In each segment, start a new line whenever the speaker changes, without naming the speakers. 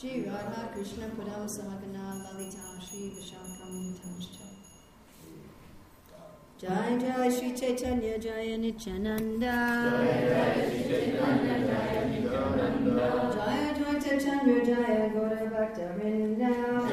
Shri Radha Krishna Padam Sahagana Lalita Shri Vishakam Vitamscha Jai Jai Shri Chaitanya Jaya Nityananda. Jaya Jai Chaitanya Jaya Gaura Bhakta Vrinda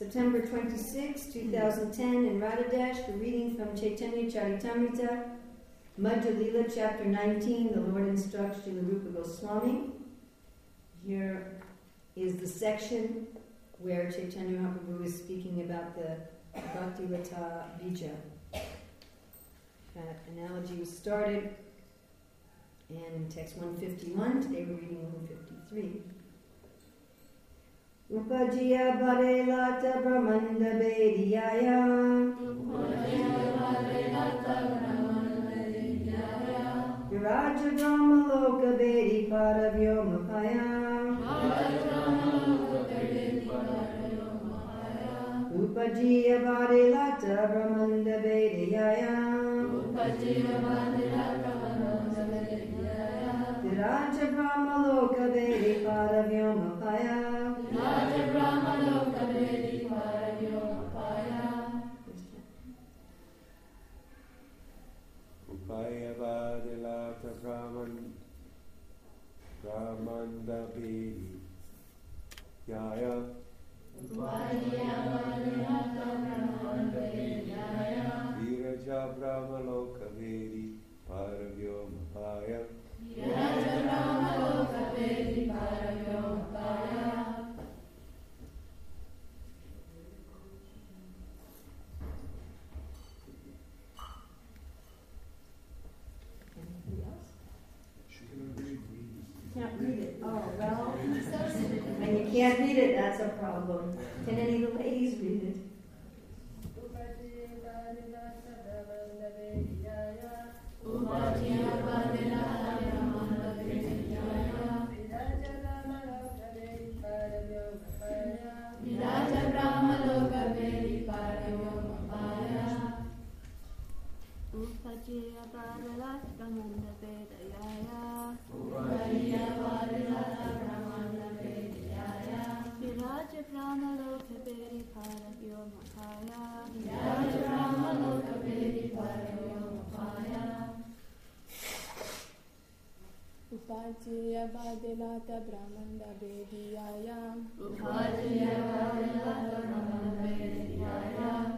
September 26, 2010 in Radhadesh, the reading from Chaitanya Charitamrita, Madhya chapter 19, the Lord instructs Srila Rupa Goswami. Here is the section where Chaitanya Mahaprabhu is speaking about the Bhakti-lata Bija. That analogy was started in text 151. Today we're reading 153. Upajiya Bharelata Brahmanda Bediyaya Viraja Brahma Loka Bedi Paravyomapaya Upajiya Bharelata Brahmanda Bediyaya Viraja Brahma Loka Bedi Paravyomapaya
Brahman Brahmanda Bedi Yaya Viraja Brahma Loka Vedi Paravyomapaya
Anybody else? Can't read it. Oh, well. Can't read it, that's a problem. Can any of the ladies read
Upajaya
Bhadilata Brahmanda Bediyaya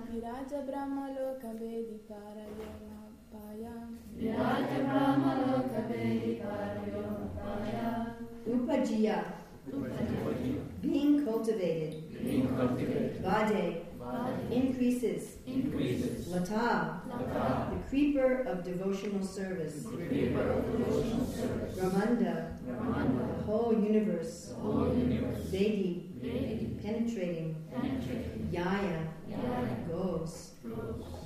Viraja Brahma Loka Vedi Parayamapaya
Upajiya. Being cultivated. Vade. Increases. Increases. Lata. The creeper of devotional service. Brahmanda, The whole universe. Vedi. Penetrating. Yaya. Goes.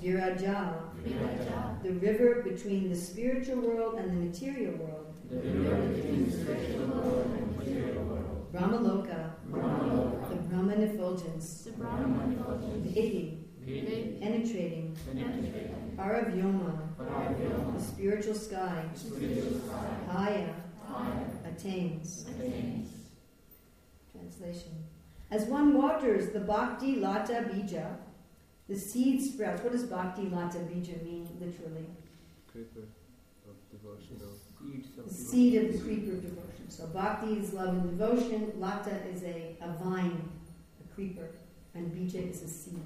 Viraja. The river between the spiritual world and the material world. Brahmaloka. The Brahman effulgence. the, the Iti, Penetrating. Paravyoma. The spiritual sky. Haya. Attains. Translation. As one waters the bhakti lata bija, the seed sprouts. What does bhakti lata bija mean literally?
Creeper of devotional
The seed of the creeper of devotion. So bhakti is love and devotion. Lata is a, a vine, a creeper, and bija is a seed.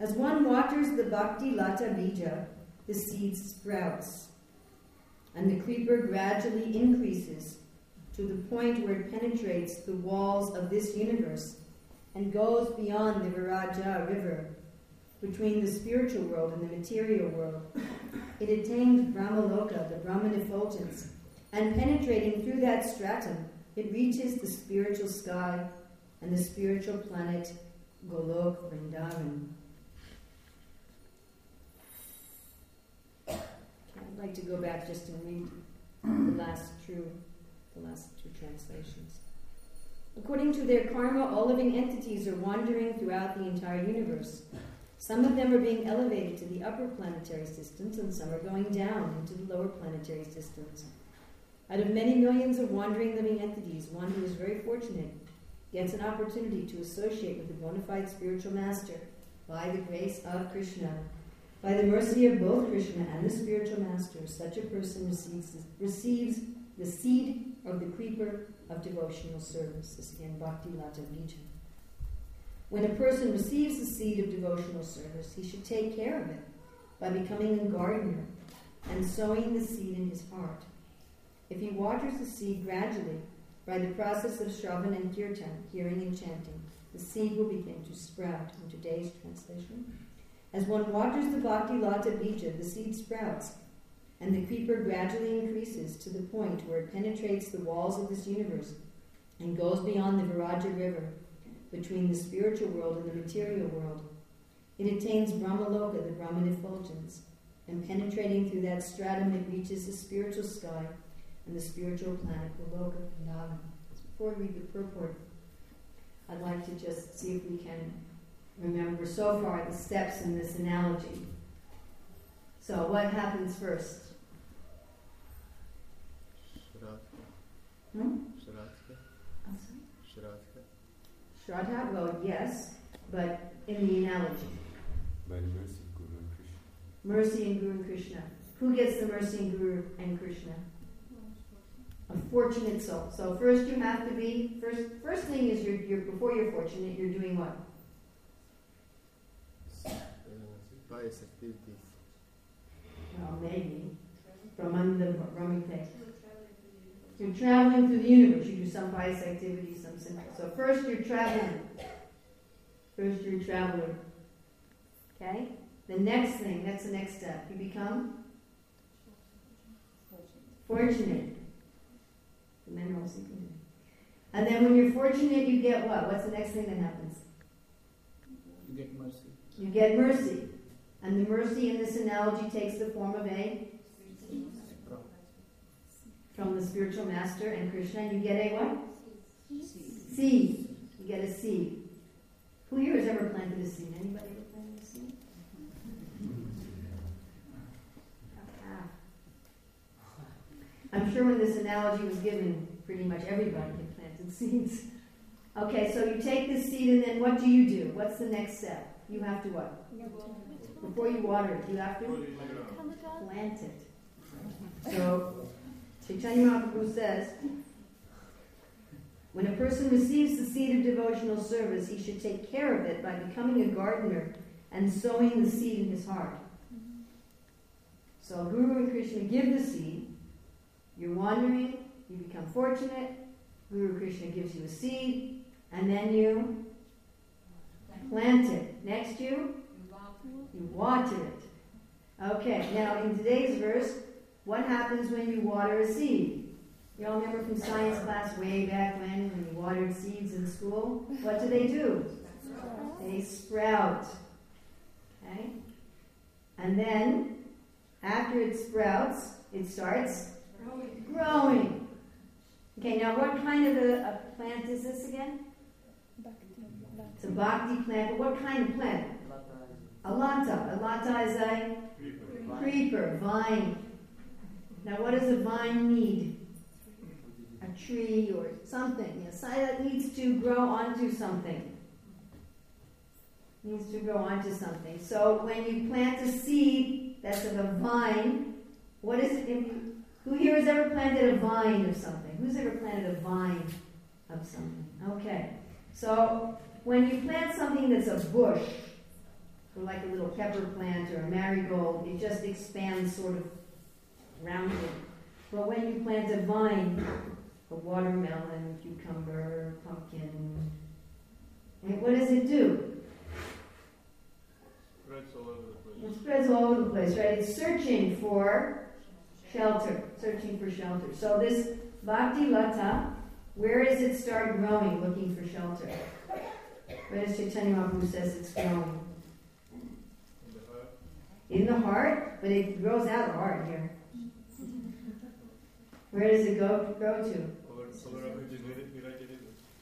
As one waters the bhakti lata bija, the seed sprouts. and the creeper gradually increases to the point where it penetrates the walls of this universe and goes beyond the Viraja river between the spiritual world and the material world. It attains Brahmaloka, the Brahman effulgence, and penetrating through that stratum, it reaches the spiritual sky and the spiritual planet Golok Vrindavan. I'd like to go back just and read the last two, the last two translations. According to their karma, all living entities are wandering throughout the entire universe. Some of them are being elevated to the upper planetary systems, and some are going down into the lower planetary systems. Out of many millions of wandering living entities, one who is very fortunate gets an opportunity to associate with a bona fide spiritual master by the grace of Krishna. By the mercy of both Krishna and the spiritual master, such a person receives, receives the seed of the creeper of devotional service. This again, Bhakti Lata Bija. When a person receives the seed of devotional service, he should take care of it by becoming a gardener and sowing the seed in his heart. If he waters the seed gradually by the process of Shravan and Kirtan, hearing and chanting, the seed will begin to sprout. In today's translation, as one waters the Bhakti Lata Bija, the seed sprouts, and the creeper gradually increases to the point where it penetrates the walls of this universe and goes beyond the Viraja river between the spiritual world and the material world. It attains Brahmaloka, the Brahman effulgence, and penetrating through that stratum, it reaches the spiritual sky and the spiritual planet Goloka Vrindavan. Before we read the purport, I'd like to just see if we can remember so far the steps in this analogy. So, what happens first?
Shraddha.
Hmm?
Shraddha.
I'm sorry?
Shraddha.
Shraddha, well, yes, but in the analogy.
By the mercy of Guru and Krishna.
Mercy and Guru and Krishna. Who gets the mercy and Guru and Krishna? A fortunate soul. So first you have to be first first thing is you're, you're before you're fortunate, you're doing what?
Pious activities.
Well, maybe. From Brahmanda Brahmite. You're traveling through the universe. You do some pious activities, some simple. So first you're traveling. First you're a traveler. Okay? The next thing, that's the next step. You become fortunate. You can do. And then when you're fortunate, you get what? What's the next thing that happens?
You get mercy.
You get mercy. And the mercy in this analogy takes the form of a from the spiritual master and Krishna. You get a what? Seed. You get a seed. Who here has ever planted a seed? Anybody ever planted a seed? I'm sure when this analogy was given, pretty much everybody had planted seeds. Okay, so you take this seed and then what do you do? What's the next step? You have to what? Before you water it, you have to plant it. So, Chaitanya Mahaprabhu says, when a person receives the seed of devotional service, he should take care of it by becoming a gardener and sowing the seed in his heart. So Guru and Krishna give the seed. You're wandering, you become fortunate. Guru Krishna gives you a seed, and then you plant it. Next, you you water it. Okay, now in today's verse, what happens when you water a seed? You all remember from science class way back when, when you watered seeds in school? What do they do? They sprout. Okay? And then, after it sprouts, it starts growing. Okay, now what kind of a, a plant is this again? It's a bhakti plant, but what kind of plant? A lata. A lata is a creeper, vine. Now, what does a vine need? A tree or something. A side that needs to grow onto something. Needs to grow onto something. So, when you plant a seed that's of a vine, what is it? Who here has ever planted a vine of something? Who's ever planted a vine of something? Okay. So, when you plant something that's a bush, or like a little pepper plant or a marigold, it just expands sort of roundly. But when you plant a vine, a watermelon, cucumber, pumpkin, and what does it do?
Spreads all over the place.
It spreads all over the place, right? It's searching for shelter, searching for shelter. So this bhakti lata, where does it start growing, looking for shelter? Where does Chaitanya Mahaprabhu says it's growing?
In the heart.
But it grows out of the heart here. Where does it go grow to?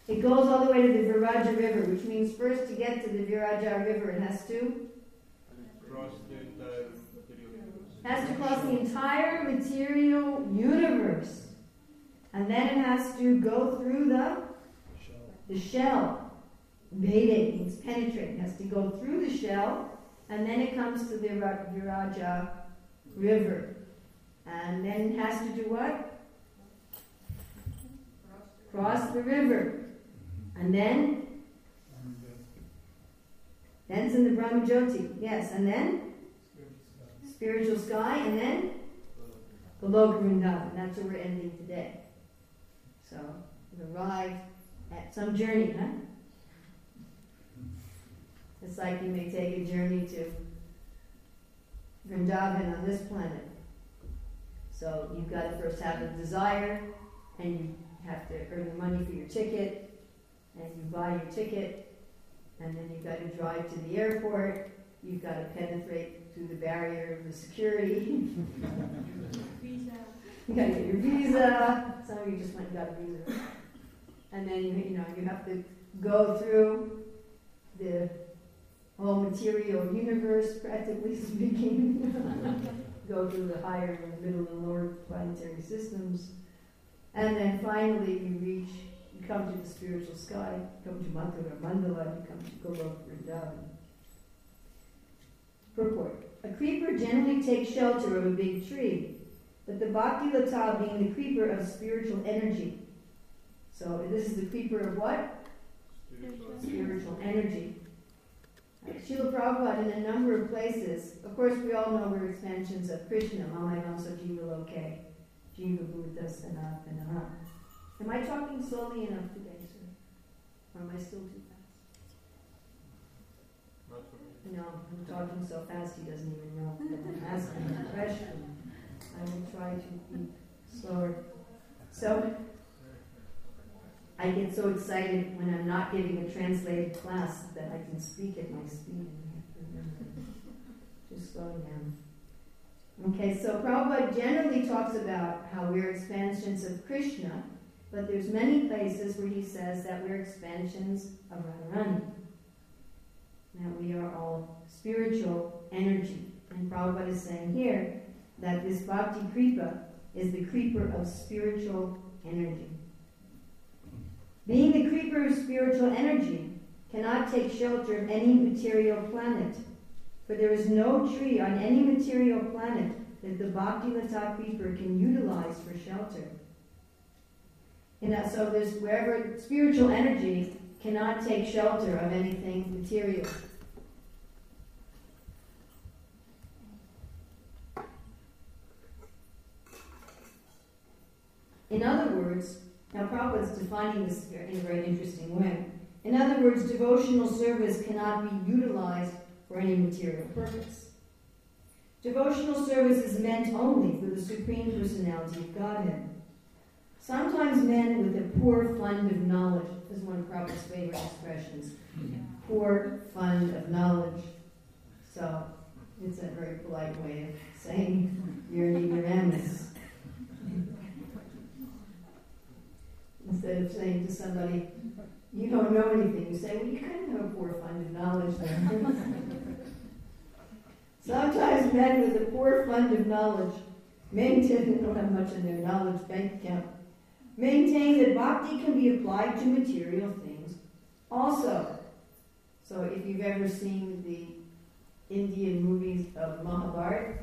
It goes all the way to the Viraja River, which means first to get to the Viraja River, it has to
Cross the entire.
Has to cross the entire material universe, and then it has to go through the the shell. Vedic means penetrate. It has to go through the shell, and then it comes to the Viraja River, and then it has to do what? Cross the river, and then then it's in the Brahmajyoti. Yes, and then spiritual sky, and then Goloka Vrindavan. That's where we're ending today. So we've arrived at some journey, huh? It's like you may take a journey to Vrindavan on this planet. So you've got to first have a desire, and you have to earn the money for your ticket, and you buy your ticket, and then you've got to drive to the airport. You've got to penetrate through the barrier of the security.
Visa.
You gotta get your visa. Some of you just went and got a visa. And then you, know you have to go through the whole material universe, practically speaking. go through the higher and middle and lower planetary systems. And then finally you reach, you come to the spiritual sky, you come to Mathura Mandala, you come to Goloka Vrindavan. Purport. A creeper generally takes shelter of a big tree but the Bhakti Lata being the creeper of spiritual energy. So this is the creeper of what?
Spiritual.
Spiritual energy. Uh, Srila Prabhupada in a number of places, of course we all know we're expansions of Krishna, Mamayansa Jiva Loke, Jiva Buddha Sanatana. Am I talking slowly enough today, sir? Or am I still too
me.
No, I'm talking so fast he doesn't even know that I'm asking a question. I will try to be slower. So, I get so excited when I'm not giving a translated class that I can speak at my speed. Just slow down. Okay, so Prabhupada generally talks about how we're expansions of Krishna, but there's many places where he says that we're expansions of Radharani. That we are all spiritual energy. And Prabhupada is saying here that this Bhakti creeper is the creeper of spiritual energy. Being the creeper of spiritual energy cannot take shelter of any material planet, for there is no tree on any material planet that the Bhakti Lata creeper can utilize for shelter. And that, so there's wherever spiritual energy cannot take shelter of anything material. In other words, now Prabhupada's defining this in a very interesting way. In other words, devotional service cannot be utilized for any material purpose. Devotional service is meant only for the Supreme Personality of Godhead. Sometimes men with a poor fund of knowledge, this is one of Prabhupada's favorite expressions, poor fund of knowledge. So it's a very polite way of saying you're an ignoramus. Instead of saying to somebody, you don't know anything, you say, well, you kind of have a poor fund of knowledge. Sometimes men with a poor fund of knowledge, maintain, don't have much in their knowledge bank account, maintain that bhakti can be applied to material things also. So if you've ever seen the Indian movies of Mahabharata,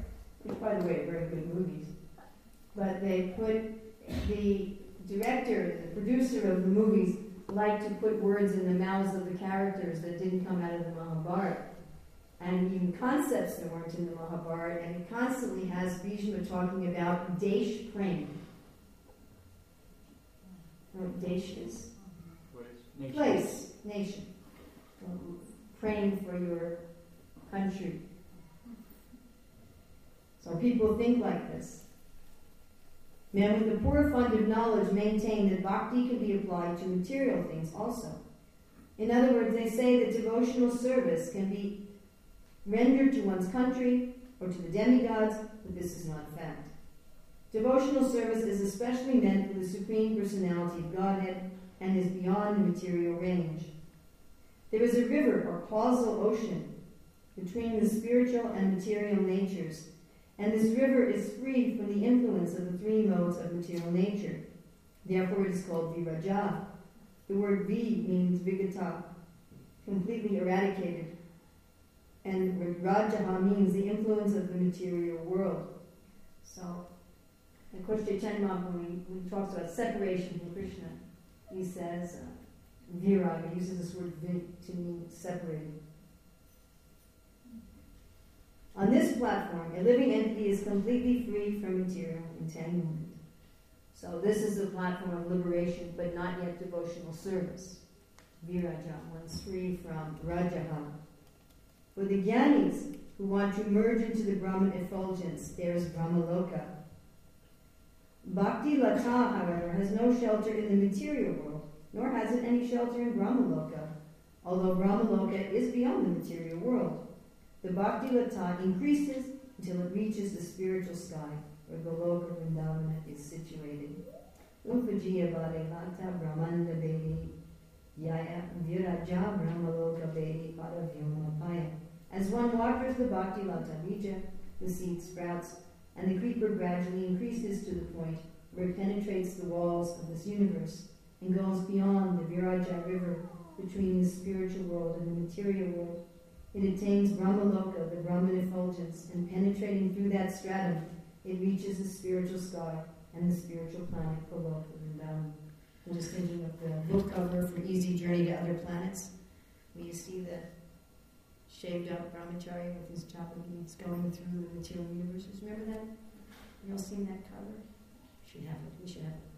which by the way are very good movies, but they put the director, the producer of the movies, liked to put words in the mouths of the characters that didn't come out of the Mahabharata. and even concepts that weren't in the Mahabharata, and it constantly has Bhishma talking about Desh Prem. What Desh is?
Place.
Nation.
Place, nation. Um, Praying for your country. So people think like this. Men with a poor fund of knowledge maintain that bhakti can be applied to material things also. In other words, they say that devotional service can be rendered to one's country or to the demigods, but this is not fact. Devotional service is especially meant for the Supreme Personality of Godhead and is beyond the material range. There is a river or causal ocean between the spiritual and material natures, and this river is free from the influence of the three modes of material nature. Therefore, it is called Viraja. The word V means Vigata, completely eradicated, and Rajaha means the influence of the material world. So, of course, Chaitanya Mahaprabhu, when he talks about separation from Krishna, he says, uh, Viraga, he uses this word vi to mean separated. On this platform, a living entity is completely free from material entanglement. So this is a platform of liberation, but not yet devotional service. Viraja, one's free from Rajaha. For the Gyanis, who want to merge into the Brahman effulgence, there is Brahmaloka. Bhakti Lata, however, has no shelter in the material world, nor has it any shelter in Brahmaloka, although Brahmaloka is beyond the material world. The Bhakti Lata increases until it reaches the spiritual sky, where Goloka Vrindavana is situated. Upajiya Bhare Brahmanda Devi Yaya Viraja Brahmaloka Devi Paravyomapaya. As one waters the Bhakti Lata Bija, the seed sprouts, and the creeper gradually increases to the point where it penetrates the walls of this universe and goes beyond the Viraja river between the spiritual world and the material world. It attains Brahmaloka, the Brahman effulgence, and penetrating through that stratum, it reaches the spiritual sky and the spiritual planet Goloka Vrindavan. I'm just thinking of the book cover for Easy Journey to Other Planets, where you see the shaved out brahmachari with his Japanese going through the material universes. Remember that? You all seen that cover? We Should have it. We should have it.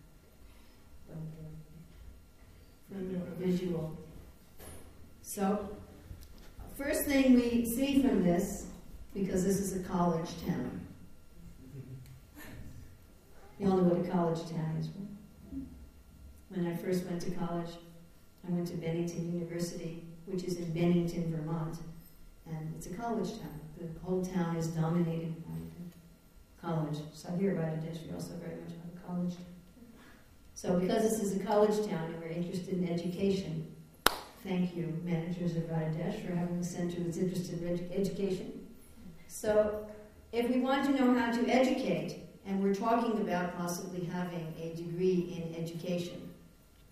But, uh, the visual. So, first thing we see from this, because this is a college town. You all know what a college town is. When I first went to college, I went to Bennington University, which is in Bennington, Vermont. And it's a college town. The whole town is dominated by college. So here at Radhadesh, we also very much have a college. Town. So because this is a college town and we're interested in education, thank you, managers of Radhadesh, for having a center that's interested in edu- education. So if we want to know how to educate, and we're talking about possibly having a degree in education,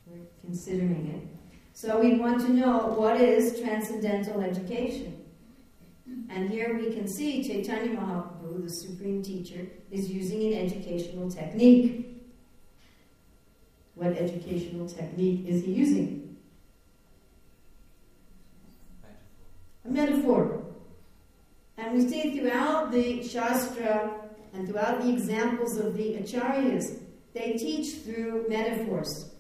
we're considering it. So we want to know what is transcendental education. And here we can see Chaitanya Mahaprabhu, the supreme teacher, is using an educational technique. What educational technique is he using? A metaphor. And we see throughout the Shastra and throughout the examples of the Acharyas, they teach through metaphors.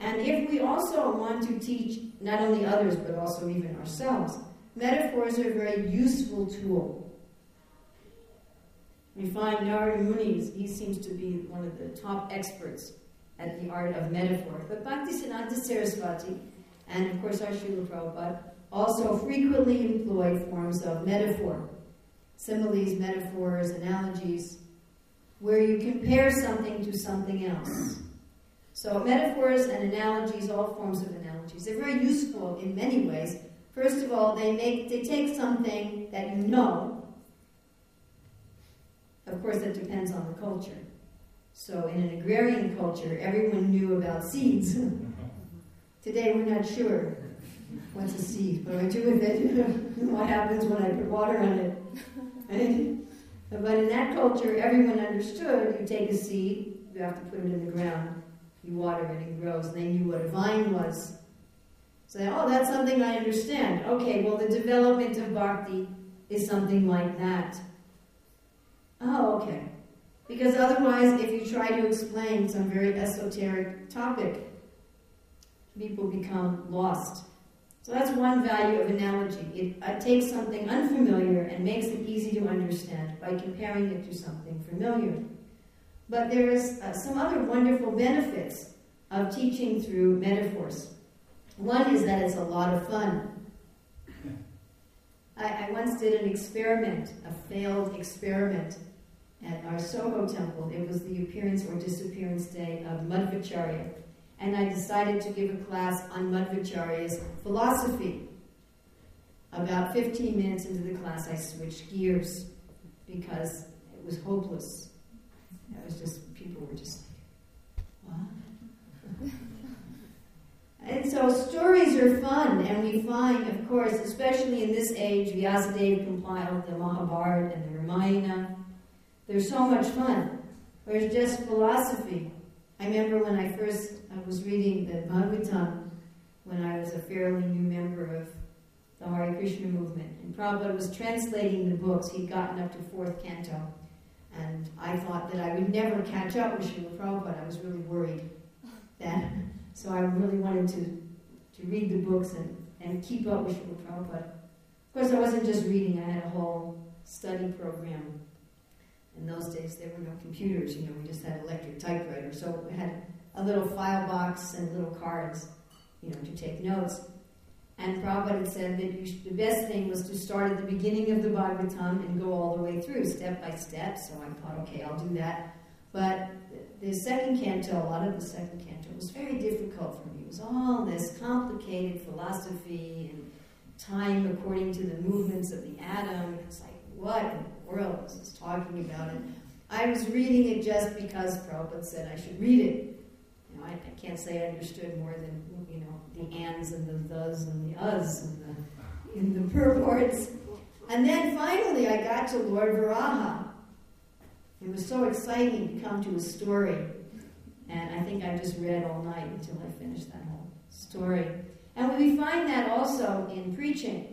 And if we also want to teach not only others but also even ourselves, metaphors are a very useful tool. We find Narada he seems to be one of the top experts at the art of metaphor. But Bhaktisiddhanta Saraswati, and of course our Srila Prabhupada, also frequently employed forms of metaphor. Similes, metaphors, analogies, where you compare something to something else. So metaphors and analogies, all forms of analogies, they're very useful in many ways. First of all, they make they take something that you know. Of course, that depends on the culture. So in an agrarian culture, everyone knew about seeds. Today, we're not sure what's a seed, what do I do with it? what happens when I put water on it? But in that culture, everyone understood you take a seed, you have to put it in the ground, you water it, it grows. And they knew what a vine was. So, oh, that's something I understand. Okay, well, the development of bhakti is something like that. Oh, okay. Because otherwise, if you try to explain some very esoteric topic, people become lost. So that's one value of analogy. It uh, takes something unfamiliar and makes it easy to understand by comparing it to something familiar. But there is uh, some other wonderful benefits of teaching through metaphors. One is that it's a lot of fun. I, I once did an experiment, a failed experiment at our Soho temple. It was the appearance or disappearance day of Madhvacharya and I decided to give a class on Madhvacharya's philosophy. About 15 minutes into the class, I switched gears because it was hopeless. It was just, people were just like, what? and so stories are fun, and we find, of course, especially in this age, Vyasadeva compiled the Mahabharata and the Ramayana. There's so much fun. There's just philosophy. I remember when I first I was reading the Bhagavatam when I was a fairly new member of the Hare Krishna movement. And Prabhupada was translating the books. He'd gotten up to fourth canto. And I thought that I would never catch up with Srila Prabhupada. I was really worried that. So I really wanted to, to read the books and, and keep up with Srila Prabhupada. Of course, I wasn't just reading, I had a whole study program in those days, there were no computers, you know, we just had electric typewriters. So we had a little file box and little cards, you know, to take notes. And Prabhupada said that you, the best thing was to start at the beginning of the Bhagavatam and go all the way through, step by step. So I thought, okay, I'll do that. But the second canto, a lot of the second canto, was very difficult for me. It was all this complicated philosophy and time according to the movements of the atom. It's like, what is talking about? it. I was reading it just because Prabhupada said I should read it. You know, I, I can't say I understood more than, you know, the ands and the thes and the us and the, and the purports. And then finally I got to Lord Varaha. It was so exciting to come to a story. And I think I just read all night until I finished that whole story. And we find that also in preaching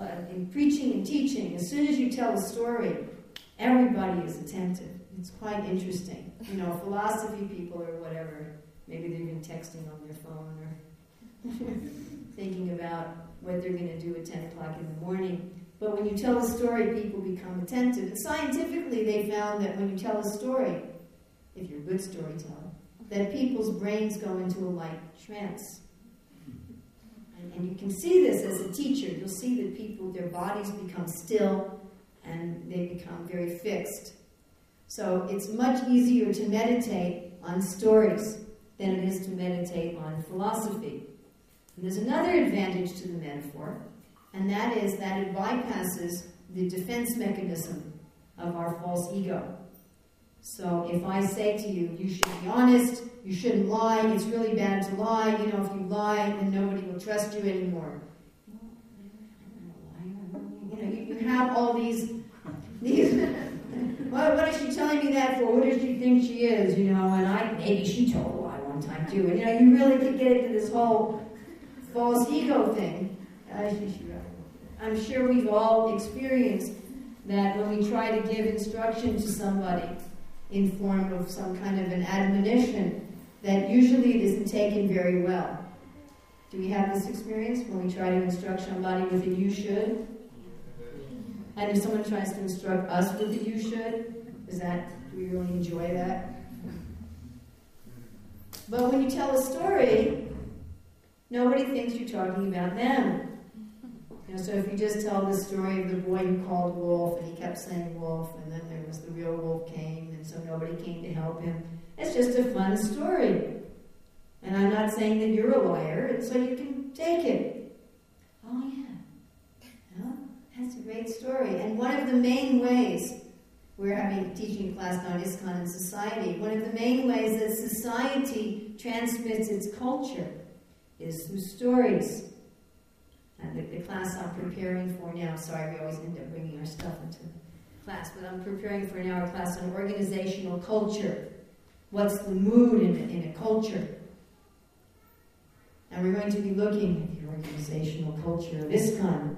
uh, in preaching and teaching, as soon as you tell a story, everybody is attentive. It's quite interesting. You know, philosophy people or whatever, maybe they're even texting on their phone or thinking about what they're going to do at 10 o'clock in the morning. But when you tell a story, people become attentive. And scientifically, they found that when you tell a story, if you're a good storyteller, that people's brains go into a light trance. And you can see this as a teacher. You'll see that people, their bodies become still and they become very fixed. So it's much easier to meditate on stories than it is to meditate on philosophy. And there's another advantage to the metaphor, and that is that it bypasses the defense mechanism of our false ego. So if I say to you, you should be honest, you shouldn't lie, it's really bad to lie, you know, if you lie, then nobody will trust you anymore. You know, you, have all these, these what, what is she telling me that for? Who does she think she is? You know, and I, maybe she told a lie one time too. And you know, you really could get into this whole false ego thing. Uh, I'm sure we've all experienced that when we try to give instruction to somebody, in form of some kind of an admonition that usually it isn't taken very well. Do we have this experience when we try to instruct somebody with a you should? And if someone tries to instruct us with a you should, is that, do we really enjoy that? But when you tell a story, nobody thinks you're talking about them. You know, so if you just tell the story of the boy who called wolf and he kept saying wolf, and then there was the real wolf came, and so nobody came to help him, it's just a fun story. And I'm not saying that you're a liar, and so you can take it. Oh yeah, that's a great story. And one of the main ways we're having teaching class on ISKCON and society. One of the main ways that society transmits its culture is through stories. And the, the, class I'm preparing for now, sorry, we always end up bringing our stuff into class, but I'm preparing for an hour class on organizational culture. What's the mood in a, in a culture? And we're going to be looking at the organizational culture of ISKCON.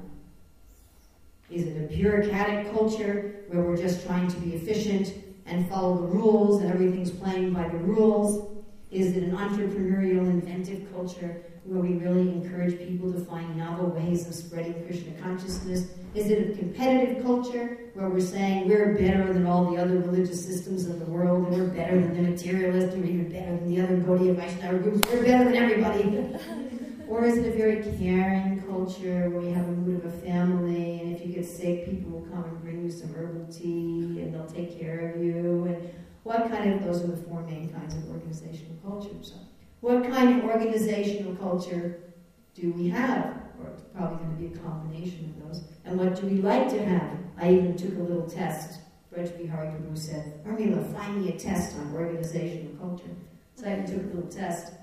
Is it a bureaucratic culture where we're just trying to be efficient and follow the rules and everything's playing by the rules? Is it an entrepreneurial, inventive culture where we really encourage people to find novel ways of spreading Krishna consciousness? Is it a competitive culture where we're saying we're better than all the other religious systems of the world and we're better than the materialists and we're even better than the other Gaudiya Vaishnava groups? We're better than everybody. or is it a very caring culture where we have a mood of a family and if you get sick, people will come and bring you some herbal tea and they'll take care of you? And what kind of, those are the four main kinds of organizational cultures. So what kind of organizational culture do we have? Or it's probably going to be a combination of those. And what do we like to have? I even took a little test. Braj Bihari Prabhu said, Urmila, find me a test on organizational culture. So I took a little test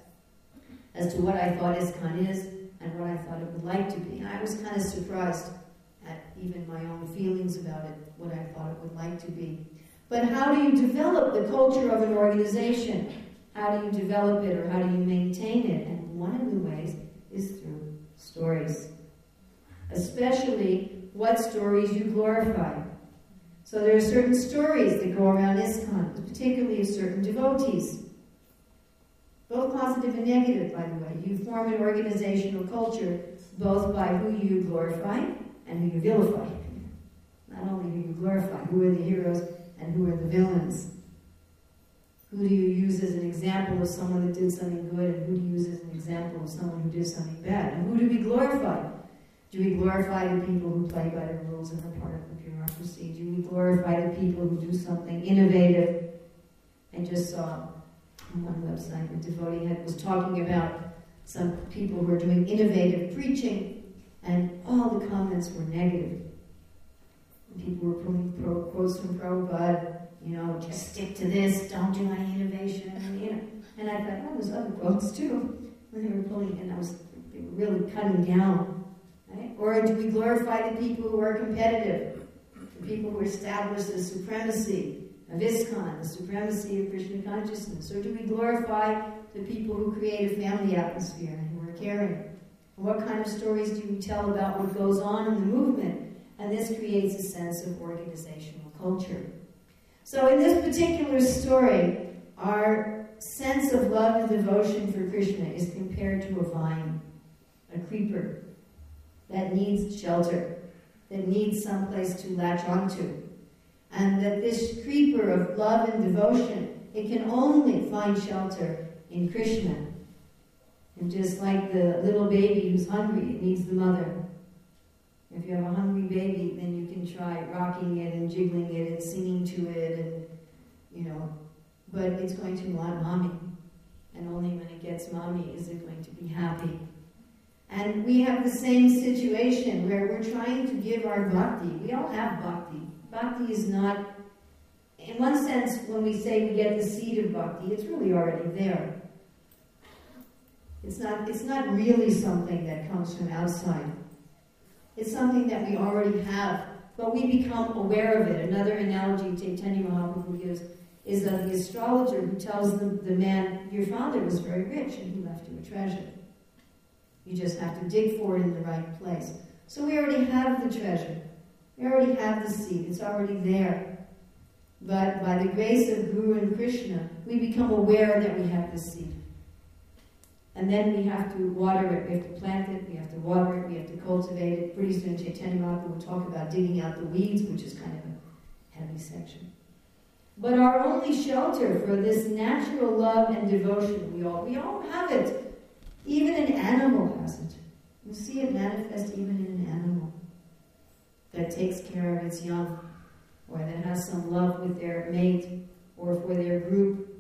as to what I thought ISKCON is and what I thought it would like to be. And I was kind of surprised at even my own feelings about it, what I thought it would like to be. But how do you develop the culture of an organization? How do you develop it or how do you maintain it? And one of the ways is through stories. Especially what stories you glorify. So there are certain stories that go around ISKCON, particularly of certain devotees. Both positive and negative, by the way. You form an organizational culture both by who you glorify and who you vilify. Not only who you glorify, who are the heroes, and who are the villains. Who do you use as an example of someone that did something good, and who do you use as an example of someone who did something bad? And who do we glorify? Do we glorify the people who play by the rules and are part of the bureaucracy? Do we glorify the people who do something innovative? I just saw on one website the devotee had was talking about some people who are doing innovative preaching, and all the comments were negative people were pulling quotes from Prabhupada, you know, just stick to this, don't do any innovation, and, you know. And I thought, oh, there's other quotes too, when they were pulling, and I was really cutting down. Right? Or do we glorify the people who are competitive, the people who establish the supremacy of ISKCON, the supremacy of Krishna consciousness? Or do we glorify the people who create a family atmosphere and who are caring? What kind of stories do we tell about what goes on in the movement? and this creates a sense of organizational culture. So, in this particular story, our sense of love and devotion for Krishna is compared to a vine, a creeper that needs shelter, that needs some place to latch onto. And that this creeper of love and devotion, it can only find shelter in Krishna. And just like the little baby who's hungry, it needs the mother. If you have a hungry baby, then you can try rocking it and jiggling it and singing to it, and you know, but it's going to want mommy, and only when it gets mommy is it going to be happy. And we have the same situation where we're trying to give our bhakti. We all have bhakti. Bhakti is not, in one sense, when we say we get the seed of bhakti, it's really already there. It's not, it's not really something that comes from outside. It's something that we already have, but we become aware of it. Another analogy Chaitanya Mahaprabhu gives is of the astrologer who tells the, the man, Your father was very rich and he left you a treasure. You just have to dig for it in the right place. So we already have the treasure. We already have the seed. It's already there. But by the grace of Guru and Krishna, we become aware that we have the seed. And then we have to water it, we have to plant it, we have to water it, we have to cultivate it. Pretty soon Chaitanya Mahaprabhu will talk about digging out the weeds, which is kind of a heavy section. But our only shelter for this natural love and devotion, we all, we all have it. Even an animal has it. You see it manifest even in an animal that takes care of its young, or that has some love with their mate, or for their group,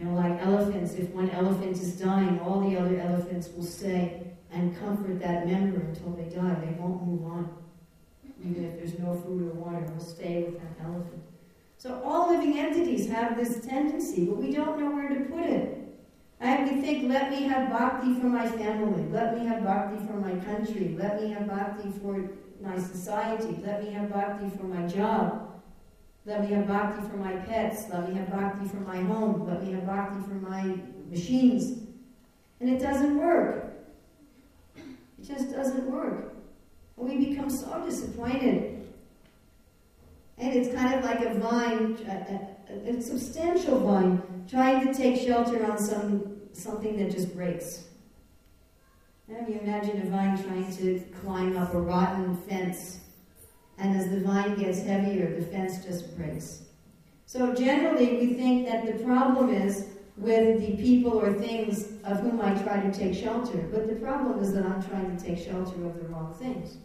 you know, like elephants, if one elephant is dying, all the other elephants will stay and comfort that member until they die. They won't move on. Even if there's no food or water, they'll stay with that elephant. So all living entities have this tendency, but we don't know where to put it. And we think, let me have bhakti for my family, let me have bhakti for my country, let me have bhakti for my society, let me have bhakti for my job. Let me have bhakti for my pets. Let me have bhakti for my home. Let me have bhakti for my machines. And it doesn't work. It just doesn't work. And we become so disappointed. And it's kind of like a vine, a, a, a substantial vine, trying to take shelter on some something that just breaks. Have you imagine a vine trying to climb up a rotten fence, and as the vine gets heavier, the fence just breaks. So generally, we think that the problem is with the people or things of whom I try to take shelter, but the problem is that I'm trying to take shelter of the wrong things.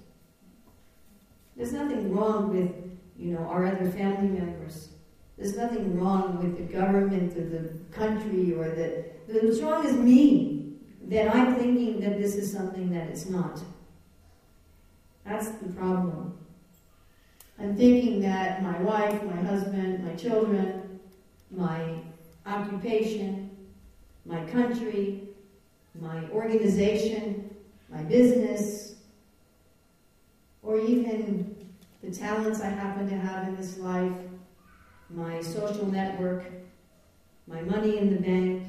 There's nothing wrong with, you know, our other family members. There's nothing wrong with the government or the country or the. What's wrong is me that I'm thinking that this is something that it's not. That's the problem. I'm thinking that my wife, my husband, my children, my occupation, my country, my organization, my business, or even the talents I happen to have in this life, my social network, my money in the bank,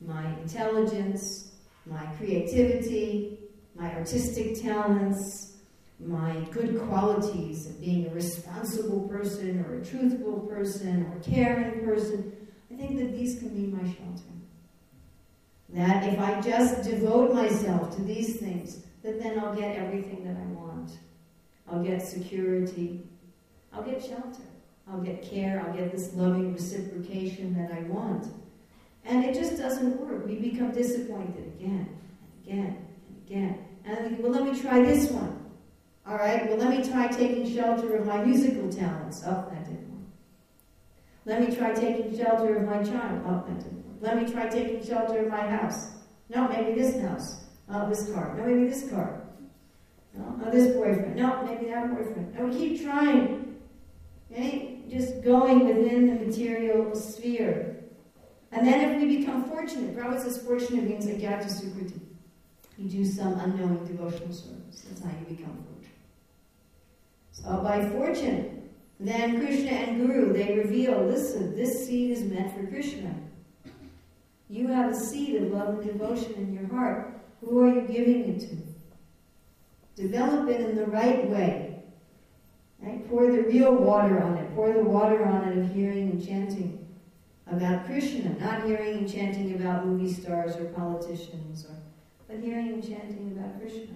my intelligence, my creativity, my artistic talents, my good qualities of being a responsible person or a truthful person or caring person. I think that these can be my shelter. That if I just devote myself to these things, that then I'll get everything that I want. I'll get security. I'll get shelter. I'll get care. I'll get this loving reciprocation that I want. And it just doesn't work. We become disappointed again and again and again. And we, well, let me try this one. All right, well, let me try taking shelter of my musical talents. Oh, that didn't work. Let me try taking shelter of my child. Oh, that didn't work. Let me try taking shelter of my house. No, maybe this house. Oh, this car. No, maybe this car. No, oh, this boyfriend. No, maybe that boyfriend. And we keep trying. Okay? Just going within the material sphere. And then if we become fortunate, Prabhupada says fortunate means agyata sukriti. You do some unknowing devotional service. That's how you become fortunate. So by fortune, then Krishna and Guru, they reveal, listen, this seed is meant for Krishna. You have a seed of love and devotion in your heart. Who are you giving it to? Develop it in the right way. Right? Pour the real water on it. Pour the water on it of hearing and chanting about Krishna, not hearing and chanting about movie stars or politicians, or, but hearing and chanting about Krishna.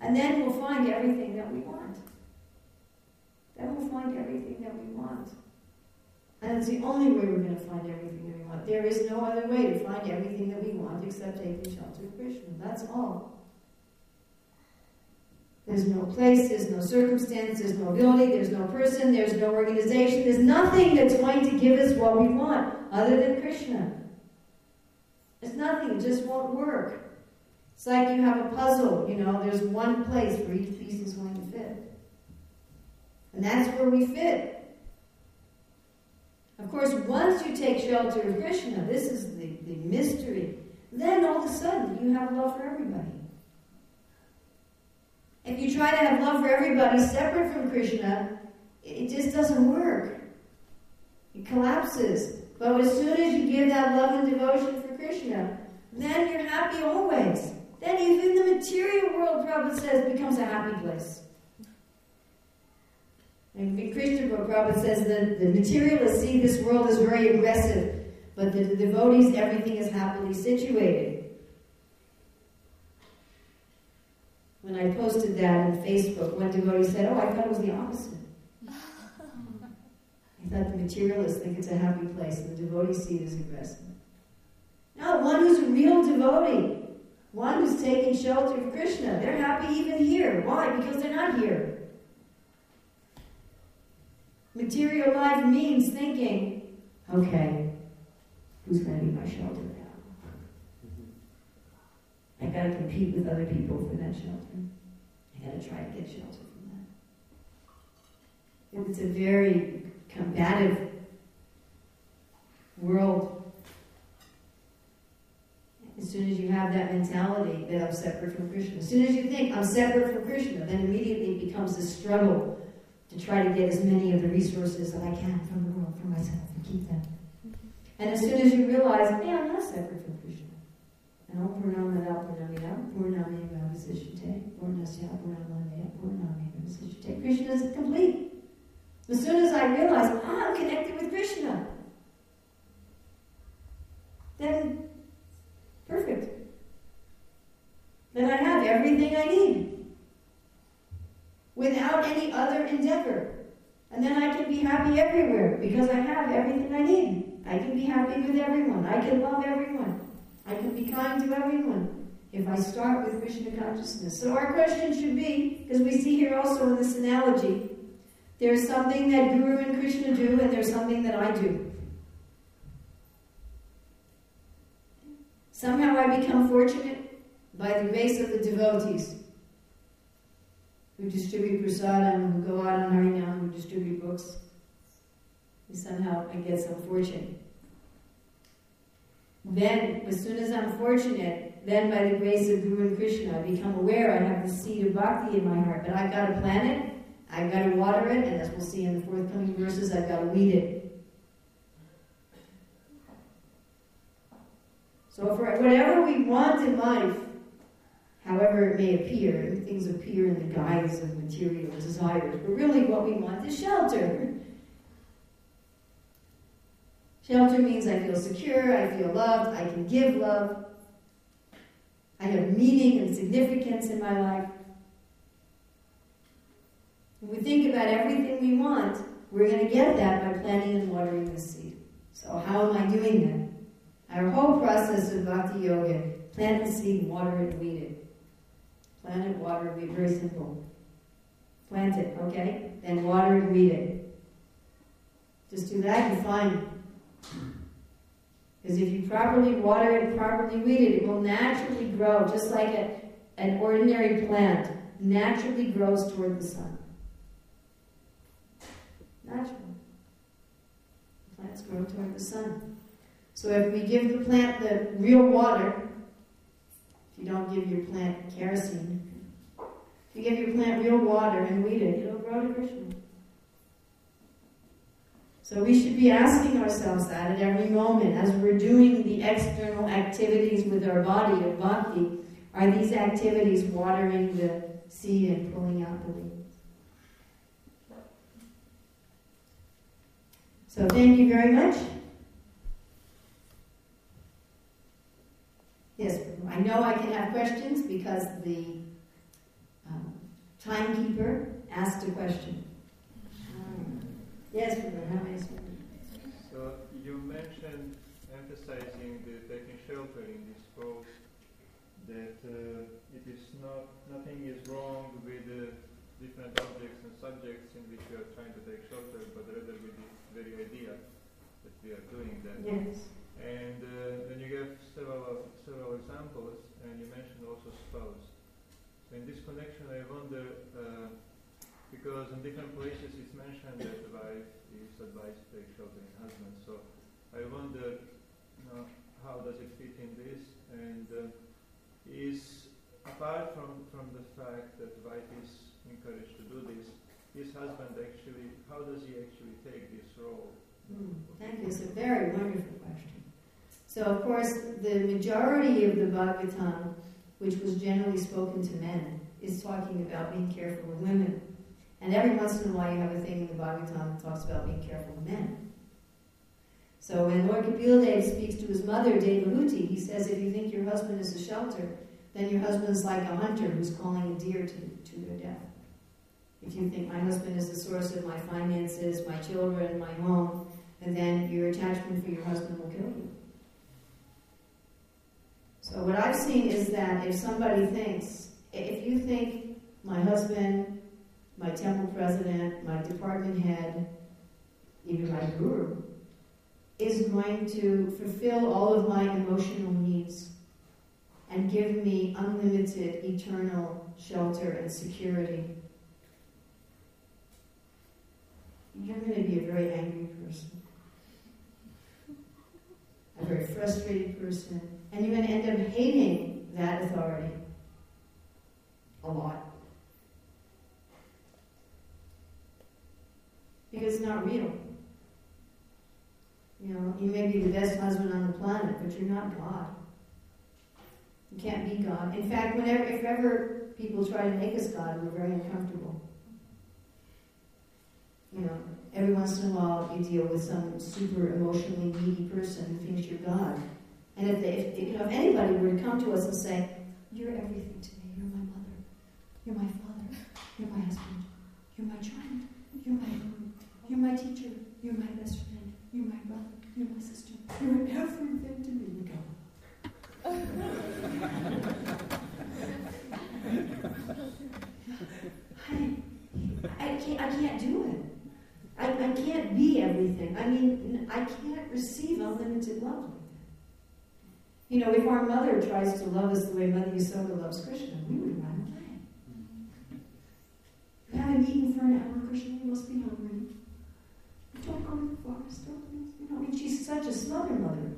And then we'll find everything that we want. Then we'll find everything that we want. And it's the only way we're going to find everything that we want. There is no other way to find everything that we want except taking shelter of Krishna. That's all. There's no place, there's no circumstance, there's no ability, there's no person, there's no organization, there's nothing that's going to give us what we want other than Krishna. There's nothing, it just won't work. It's like you have a puzzle, you know, there's one place where each piece is going to fit. And that's where we fit. Of course, once you take shelter of Krishna, this is the, the mystery, then all of a sudden you have love for everybody. If you try to have love for everybody separate from Krishna, it just doesn't work. It collapses. But as soon as you give that love and devotion for Krishna, then you're happy always. Then even the material world, Prabhupada says, becomes a happy place. And Krishna Prabhupada says that the materialists see this world as very aggressive, but the, the devotees, everything is happily situated. When I posted that on Facebook, one devotee said, Oh, I thought it was the opposite. I thought the materialists think it's a happy place, and the devotees see it as aggressive. No, one who's a real devotee, one who's taking shelter of Krishna, they're happy even here. Why? Because they're not here. Material life means thinking, okay, who's going to be my shelter now? I got to compete with other people for that shelter. I got to try to get shelter from that. It's a very combative world. As soon as you have that mentality that I'm separate from Krishna, as soon as you think I'm separate from Krishna, then immediately it becomes a struggle to try to get as many of the resources that I can from the world for myself and keep them. And as soon as you realize, hey, I'm not separate from Krishna, and No, Purnamada Purnamida, Purnami Vasishite, Purnasya Purnamadaya, Purnami Vasishite. Krishna is complete. As soon as I realize, ah, I'm connected with Krishna, then perfect. Then I have everything I need without any other endeavor. And then I can be happy everywhere because I have everything I need. I can be happy with everyone. I can love everyone. I can be kind to everyone if I start with Krishna consciousness. So our question should be, because we see here also in this analogy, there's something that Guru and Krishna do, and there's something that I do. Somehow I become fortunate by the grace of the devotees who distribute prasadam, who go out on Harinam, who distribute books. And somehow I get some fortune. Then, as soon as I'm fortunate, then by the grace of Guru and Krishna, I become aware I have the seed of bhakti in my heart. But I've got to plant it, I've got to water it, and as we'll see in the forthcoming verses, I've got to weed it. So for whatever we want in life, however it may appear, things appear in the guise of material desires, but really what we want is shelter. Shelter means I feel secure, I feel loved, I can give love, I have meaning and significance in my life. When we think about everything we want, we're going to get that by planting and watering the seed. So, how am I doing that? Our whole process of bhakti yoga plant the seed, water it, weed it. Plant it, water it, weed. Very simple. Plant it, okay? Then water it, weed it. Just do that, you're fine. Because if you properly water it, properly weed it, it will naturally grow, just like a, an ordinary plant naturally grows toward the sun. Natural. Plants grow toward the sun. So if we give the plant the real water, if you don't give your plant kerosene, if you give your plant real water and weed it, it'll grow to Krishna. So we should be asking ourselves that at every moment as we're doing the external activities with our body of bhakti. Are these activities watering the seed and pulling out the leaves? So thank you very much. Yes, I know I can have questions because the um, timekeeper asked a question. Yes, how may I speak?
So you mentioned emphasizing the taking shelter in this post that uh, it is not nothing is wrong with the different objects and subjects in which we are trying to take shelter, but rather with the very idea that we are doing that.
Yes.
And uh, then you gave several several examples, and you mentioned also spouse. So in this connection, I wonder. Uh, because in different places it's mentioned that the wife is advised to take shelter in husband. So I wonder know, how does it fit in this, and uh, is apart from, from the fact that wife is encouraged to do this, his husband actually, how does he actually take this role?
Mm, thank you. It's a very wonderful question. So, of course, the majority of the Bhagavatam, which was generally spoken to men, is talking about being careful with women. And every once in a while you have a thing in the Bhagavatam that talks about being careful of men. So when Lord Kapildev speaks to his mother, Devahuti, he says, if you think your husband is a shelter, then your husband is like a hunter who's calling a deer to, to their death. If you think my husband is the source of my finances, my children, my home, and then your attachment for your husband will kill you. So what I've seen is that if somebody thinks, if you think my husband my temple president, my department head, even my guru, is going to fulfill all of my emotional needs and give me unlimited eternal shelter and security. You're going to be a very angry person, a very frustrated person, and you're going to end up hating that authority a lot. Because it's not real. You know, you may be the best husband on the planet, but you're not God. You can't be God. In fact, whenever, if ever people try to make us God, we're very uncomfortable. You know, every once in a while you deal with some super emotionally needy person who thinks you're God. And if, they, if you know, if anybody were to come to us and say, "You're everything to me. You're my mother. You're my father. You're my husband. You're my child. You're my. You're my teacher. You're my best friend. You're my brother. You're my sister. You're everything to me." You go. I, I can't. I can't do it. I, I can't be everything. I mean, I can't receive unlimited love like that. You know, if our mother tries to love us the way Mother Yasoda loves Krishna, we would run away. You haven't eaten for an hour, Krishna, you must be hungry. Don't go to the forest, don't you know, I mean, she's such a smother mother.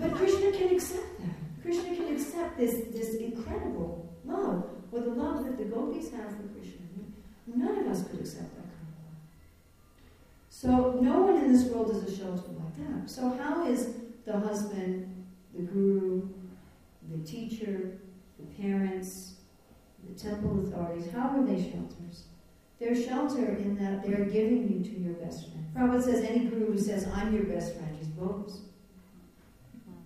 but Krishna can accept that. Krishna can accept this, this incredible love, or the love that the for Krishna. None of us could accept that kind of love. So no one in this world is a shelter like that. So how is the husband, the guru, the teacher, the parents, the temple authorities, how are they shelters? They're shelter in that they're giving you to your best friend. Prabhupada says any guru who says, I'm your best friend, he's bogus. Mm-hmm.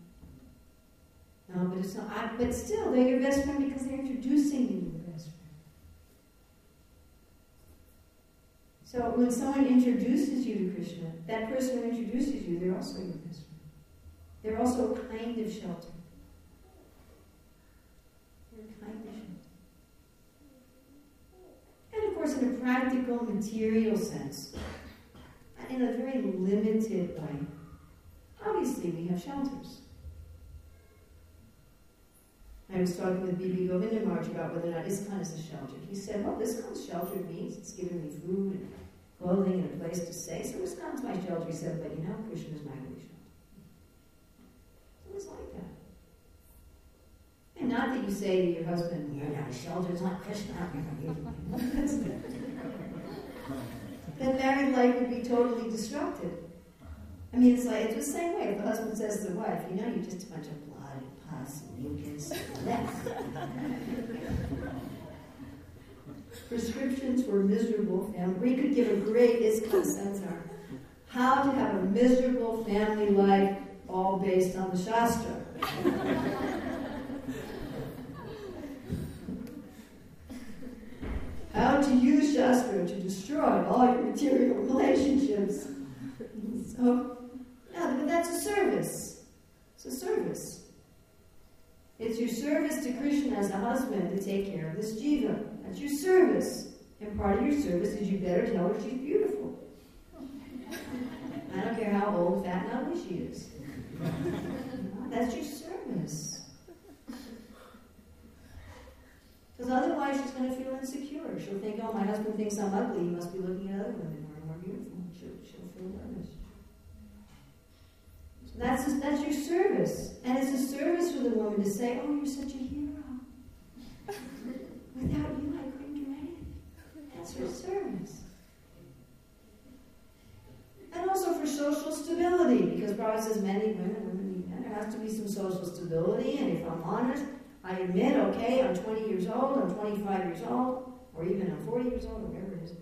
No, but it's not. I, but still, they're your best friend because they're introducing you to your best friend. So when someone introduces you to Krishna, that person who introduces you, they're also your friend. They're also a kind of shelter. They're a kind of shelter. And of course, in a practical, material sense, in a very limited way, obviously we have shelters. I was talking with B.B. Govinda Maharaj about whether or not ISKCON is a shelter. He said, well, ISKCON's sheltered means It's given me food and clothing and a place to stay. So ISKCON's my shelter. He said, but you know, Krishna is my holy shelter. So it's like that. And not that you say to your husband, you're not a shelter, it's not Krishna. then married life would be totally disrupted. I mean, it's like, it's the same way. If the husband says to the wife, you know, you're just a bunch of blood and pus and mucus and. Prescriptions a miserable family. We could give a great seminar. How to have a miserable family life, all based on the Shastra. How to use Shastra to destroy all your material relationships. So, yeah, but that's a service. It's a service. It's your service to Krishna as a husband to take care of this jiva. That's your service. And part of your service is you better tell her she's beautiful. I don't care how old, fat, and ugly she is. That's your service. Because otherwise she's going to feel insecure. She'll think, oh, my husband thinks I'm ugly. He must be looking at other women who are more beautiful. She'll, she'll feel nervous. So that's, a, that's your service. And it's a service for the woman to say, oh, you're such a hero. Without you, That's service. And also for social stability, because Prabhupada says need women, women men. There has to be some social stability, and if I'm honest, I admit, okay, I'm 20 years old, I'm 25 years old, or even I'm 40 years old, whatever it is.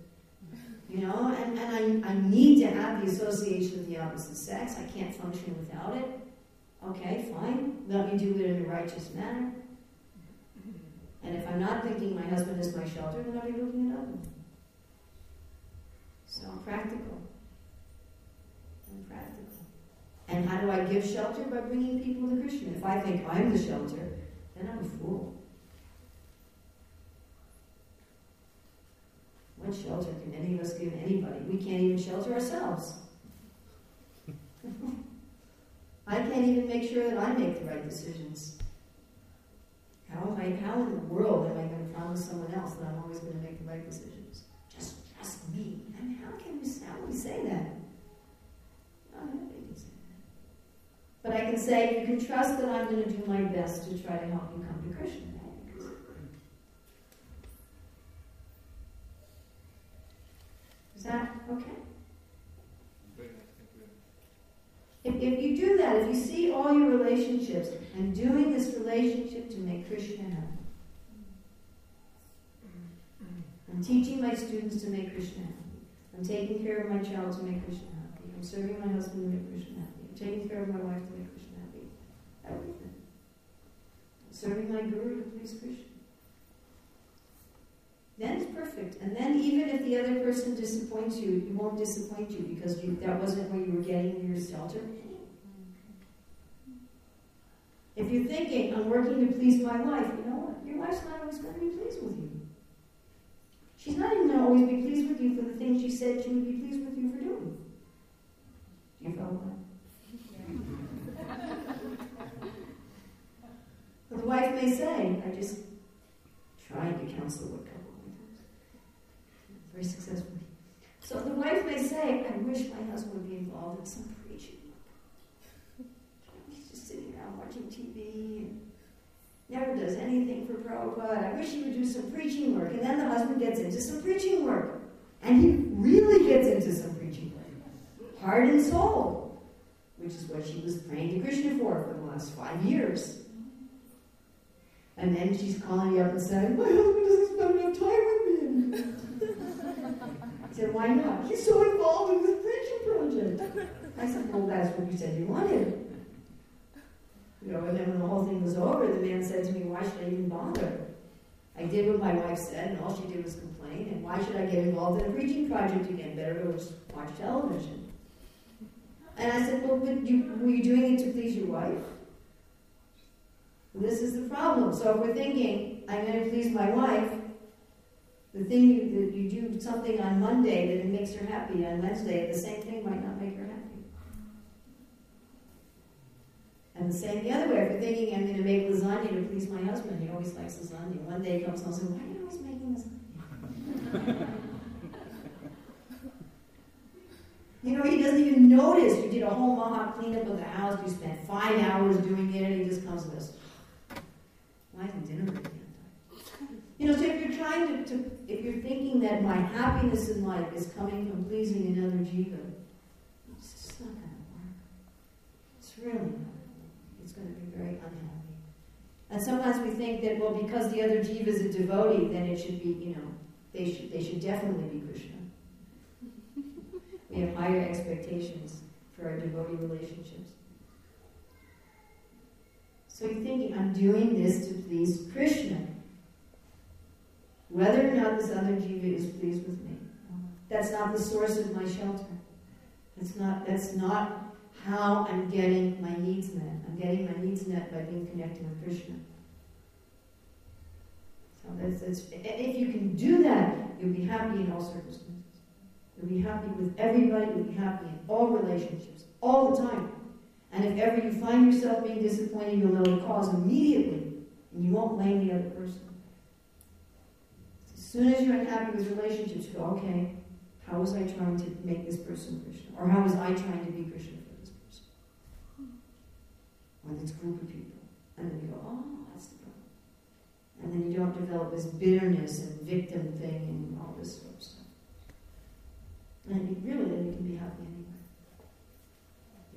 You know, and, and I, I need to have the association of the opposite sex. I can't function without it. Okay, fine. Let me do it in a righteous manner. And if I'm not thinking my husband is my shelter, then I'll be looking at other. So I'm practical. I'm practical. And how do I give shelter? By bringing people to Krishna. If I think I'm the shelter, then I'm a fool. What shelter can any of us give anybody? We can't even shelter ourselves. I can't even make sure that I make the right decisions. How am I? How in the world am I going to promise someone else that I'm always going to make the right decisions? Just trust me. I mean, how can we? How we say that? Say that. But I can say you can trust that I'm going to do my best to try to help you come to Krishna. Is that okay?
Very nice, thank you.
If if you do that, if you see all your relationships, I'm doing this relationship to make Krishna happy. I'm teaching my students to make Krishna happy. I'm taking care of my child to make Krishna happy. I'm serving my husband to make Krishna happy. I'm taking care of my wife to make Krishna happy. Everything. I'm serving my guru to please Krishna. Then it's perfect. And then even if the other person disappoints you, it won't disappoint you because you, that wasn't where you were getting your shelter. If you're thinking, I'm working to please my wife, you know what? Your wife's not always going to be pleased with you. She's not even going to always be pleased with you for the things she said she would be pleased with you for doing. Do you follow that? the wife may say, I just tried to counsel times. Very successfully. So the wife may say, I wish my husband would be involved in some preaching. Work. He's just sitting around watching TV and never does anything for Prabhupada. I wish he would do some preaching work. And then the husband gets into some preaching work. And he really gets into some preaching work. Heart and soul. Which is what she was praying to Krishna for for the last five years. And then she's calling you up and saying, My husband doesn't spend enough time with me. I said, Why not? He's so involved in the preaching project. I said, Well, that's what you said you wanted. You know, and then when the whole thing was over, the man said to me, Why should I even bother? I did what my wife said, and all she did was complain, and why should I get involved in a preaching project again? Better go just watch television. And I said, Well, but you, were you doing it to please your wife? This is the problem. So if we're thinking, I'm going to please my wife, the thing you, that you do something on Monday that it makes her happy, on Wednesday, the same thing might not make her happy. And the same the other way, if you're thinking I'm going to make lasagna to please my husband, he always likes lasagna. One day he comes home and says, Why are you always making lasagna? you know, he doesn't even notice. You did a whole Maha cleanup of the house, you spent five hours doing it, and he just comes and goes, Why isn't dinner ready? You know, so if you're trying to, to, if you're thinking that my happiness in life is coming from pleasing another jiva, it's just not going to work. It's really not it's going to be very unhappy. And sometimes we think that, well, because the other jiva is a devotee, then it should be, you know, they should, they should definitely be Krishna. we have higher expectations for our devotee relationships. So you're thinking, I'm doing this to please Krishna. Whether or not this other jiva is pleased with me. That's not the source of my shelter. That's not, that's not how I'm getting my needs met. I'm getting my needs met by being connected with Krishna. So that's, that's, if you can do that, you'll be happy in all circumstances. You'll be happy with everybody. You'll be happy in all relationships, all the time. And if ever you find yourself being disappointed, you'll know the cause immediately, and you won't blame the other person. Soon as you're unhappy with relationships, you go, okay, how was I trying to make this person Krishna? Or how was I trying to be Krishna for this person? Or this group of people. And then you go, oh, that's the problem. And then you don't develop this bitterness and victim thing and all this sort of stuff. And really, then you can be happy anyway.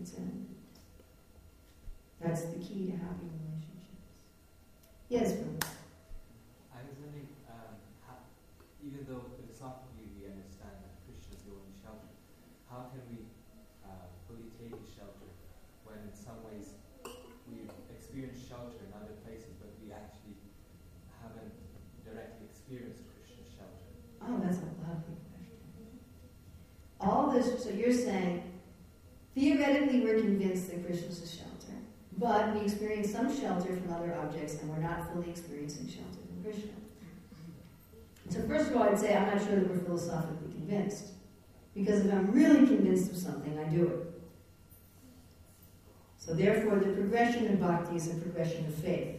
It's a, that's the key to happy relationships. Yes, Bill.
I was wondering, um, how, even though philosophically we understand that Krishna is the only shelter, how can we uh, fully take a shelter when in some ways we've experienced shelter in other places, but we actually haven't directly experienced Krishna's shelter?
Oh, that's a lovely question. All this, so you're saying, theoretically we're that a shelter, but we experience some shelter from other objects and we're not fully experiencing shelter from Krishna. So first of all, I'd say I'm not sure that we're philosophically convinced. Because if I'm really convinced of something, I do it. So therefore, the progression of bhakti is a progression of faith.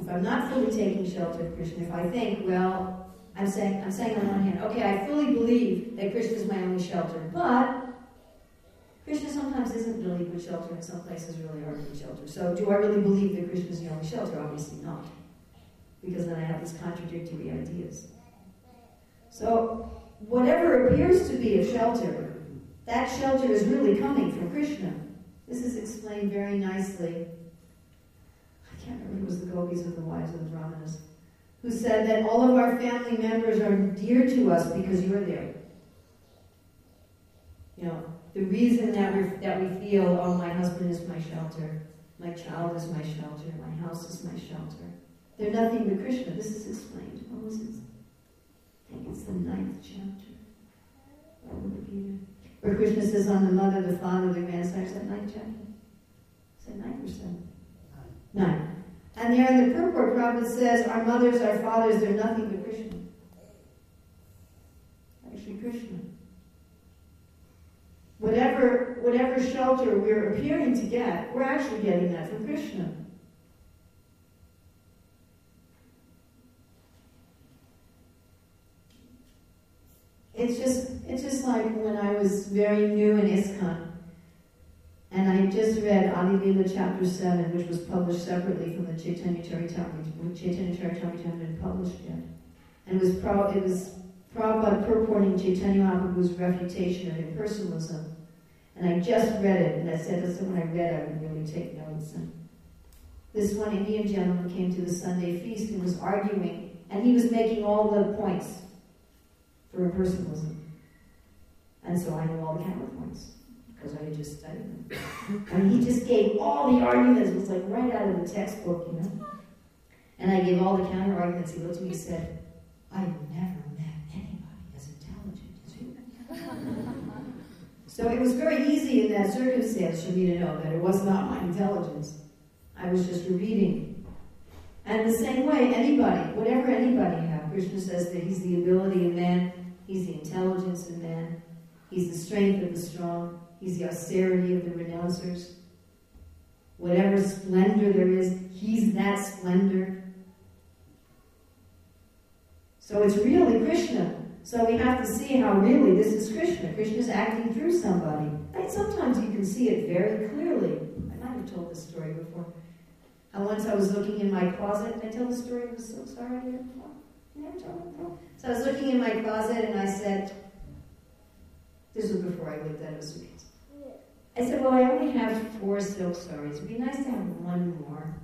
If I'm not fully taking shelter of Krishna, if I think, well, I'm saying, I'm saying on one hand, okay, I fully believe that Krishna is my only shelter, but Krishna sometimes isn't really good shelter, and some places really are good shelter. So do I really believe that Krishna is the only shelter? Obviously not. Because then I have these contradictory ideas. So whatever appears to be a shelter, that shelter is really coming from Krishna. This is explained very nicely. I can't remember it was the gopis or the wives of the brahmanas, who said that all of our family members are dear to us because you're there. You know, the reason that we that we feel, oh, my husband is my shelter, my child is my shelter, my house is my shelter. They're nothing but Krishna. This is explained. What was it? I think it's the ninth chapter. Where Krishna says on the mother, the father, the grandson. Is that ninth chapter? Is that ninth or seventh? Nine. And there in the purport, Prabhupada says, our mothers, our fathers, they're nothing but Krishna. Actually, Krishna. Whatever, whatever shelter we're appearing to get, we're actually getting that from Krishna. It's just, it's just like when I was very new in ISKCON, and I just read Adi Lila chapter 7, which was published separately from the Chaitanya Charitamrita, Chaitanya Charitamrita hadn't been published yet. And it was, pro, it was Prabhupada purporting Chaitanya Mahaprabhu's refutation of impersonalism. And I just read it, and I said, listen, when I read I would really take notes. And this one Indian gentleman came to the Sunday feast and was arguing, and he was making all the points for impersonalism. And so I know all the counterpoints because I had just studied them. and he just gave all the arguments, it was like right out of the textbook, you know. And I gave all the counter arguments. He looked at me and said, I've never met anybody as intelligent as you. so it was very easy in that circumstance for me to know that it was not my intelligence. I was just reading. And the same way, anybody, whatever anybody have, Krishna says that he's the ability in man, he's the intelligence in man, he's the strength of the strong, He's the austerity of the renouncers. Whatever splendor there is, He's that splendor. So it's really Krishna. So we have to see how really this is Krishna. Krishna is acting through somebody. And sometimes you can see it very clearly. I might have told this story before. And once I was looking in my closet. Did I tell the story? I was so sorry. I never told it before. So I was looking in my closet and I said, this was before I lived at Osaka. I said, well, I only have four silk saris. It'd be nice to have one more.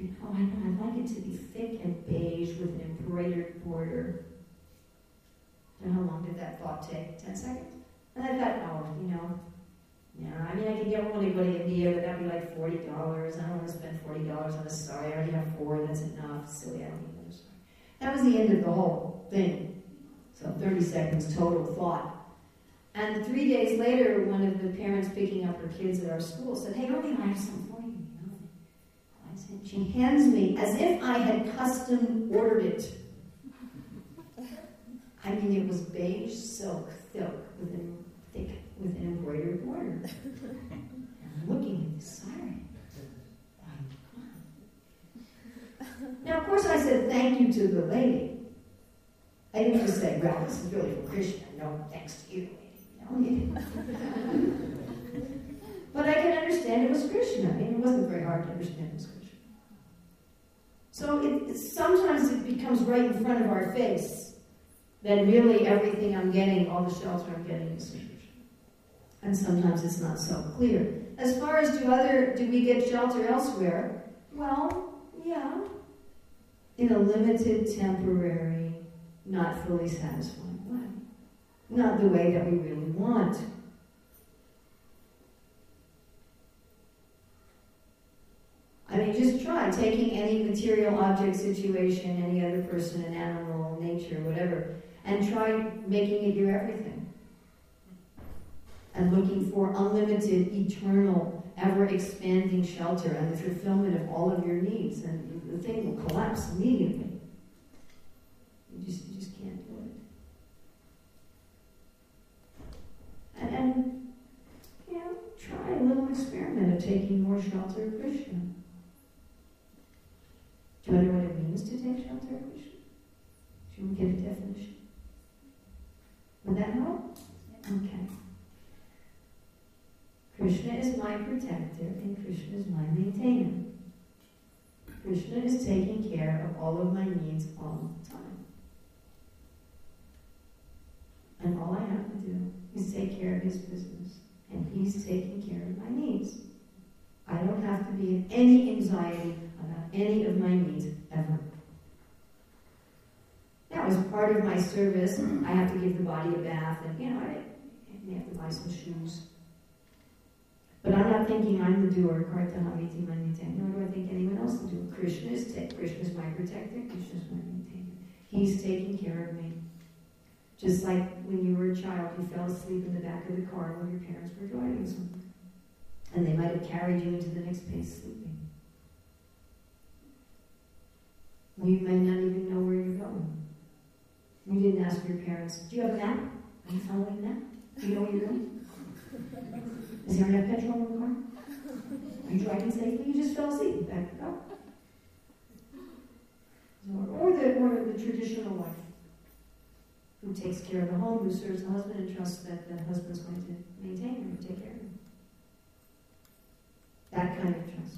Oh, I know, I'd like it to be thick and beige with an embroidered border. And how long did that thought take? Ten seconds? And I thought, oh, you know, yeah, I mean, I can get one to go to but that'd be like $40. I don't want to spend $40 on a sari. I already have four, that's enough. Silly, I don't need another sari. That was the end of the whole thing. So 30 seconds total thought. And three days later, one of the parents picking up her kids at our school said, Hey, Ernie, I have something for you. I said, she hands me as if I had custom ordered it. I mean, it was beige silk, thick, with an, thick, with an embroidered border. And I'm looking at this sari. Now, of course, I said thank you to the lady. I didn't just say, well, this is really for Krishna. No, thanks to you. but I can understand it was Krishna. I mean, it wasn't very hard to understand it was Krishna. So it, it, sometimes it becomes right in front of our face that really everything I'm getting, all the shelter I'm getting is Krishna. And sometimes it's not so clear. As far as do other, do we get shelter elsewhere? Well, yeah. In a limited, temporary, not fully satisfying way. Not the way that we really want. I mean, just try taking any material object, situation, any other person, an animal, nature, whatever, and try making it your everything. And looking for unlimited, eternal, ever expanding shelter and the fulfillment of all of your needs, and the thing will collapse immediately. You just, you just can't do it. And, and you know, try a little experiment of taking more shelter of Krishna. Do you know what it means to take shelter of Krishna? Should we get a definition? Would that help? Okay. Krishna is my protector and Krishna is my maintainer. Krishna is taking care of all of my needs all the time. And all I have to do is take care of his business, and he's taking care of my needs. I don't have to be in any anxiety about any of my needs ever. As part of my service, I have to give the body a bath, and you know, I may have to buy some shoes. But I'm not thinking I'm the doer, Karta Kartahaviti Manite, nor do I think anyone else will do it. Krishna is Krishna is my protector, Krishna is my maintainer. He's taking care of me. Just like when you were a child, you fell asleep in the back of the car while your parents were driving somewhere. And they might have carried you into the next place sleeping. You may not even know where you're going. You didn't ask your parents, do you have a map? Are you following that? Do you know where you're going? Is there enough petrol in the car? Are you driving safely? You just fell asleep. Back go. Or the, or the traditional wife who takes care of the home, who serves the husband and trusts that the husband's going to maintain her and take care of her. That kind of trust.